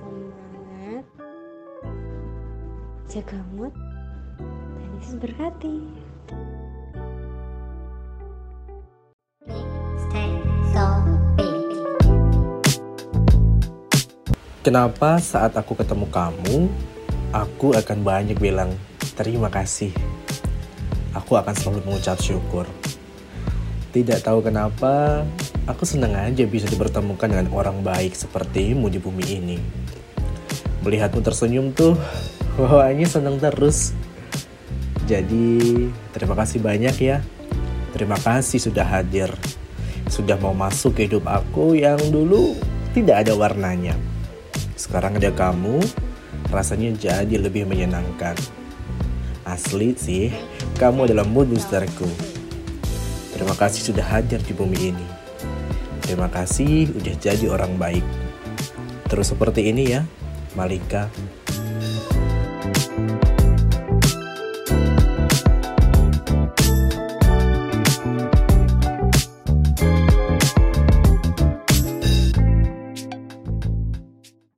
semangat jaga mood dan Yesus berkati Kenapa saat aku ketemu kamu, aku akan banyak bilang terima kasih. Aku akan selalu mengucap syukur. Tidak tahu kenapa, aku senang aja bisa dipertemukan dengan orang baik sepertimu di bumi ini. Melihatmu tersenyum tuh, bawaannya senang terus. Jadi, terima kasih banyak ya. Terima kasih sudah hadir. Sudah mau masuk ke hidup aku yang dulu tidak ada warnanya. Sekarang ada kamu, rasanya jadi lebih menyenangkan. Asli sih, kamu adalah mood boosterku. Terima kasih sudah hadir di bumi ini. Terima kasih udah jadi orang baik. Terus seperti ini ya, marica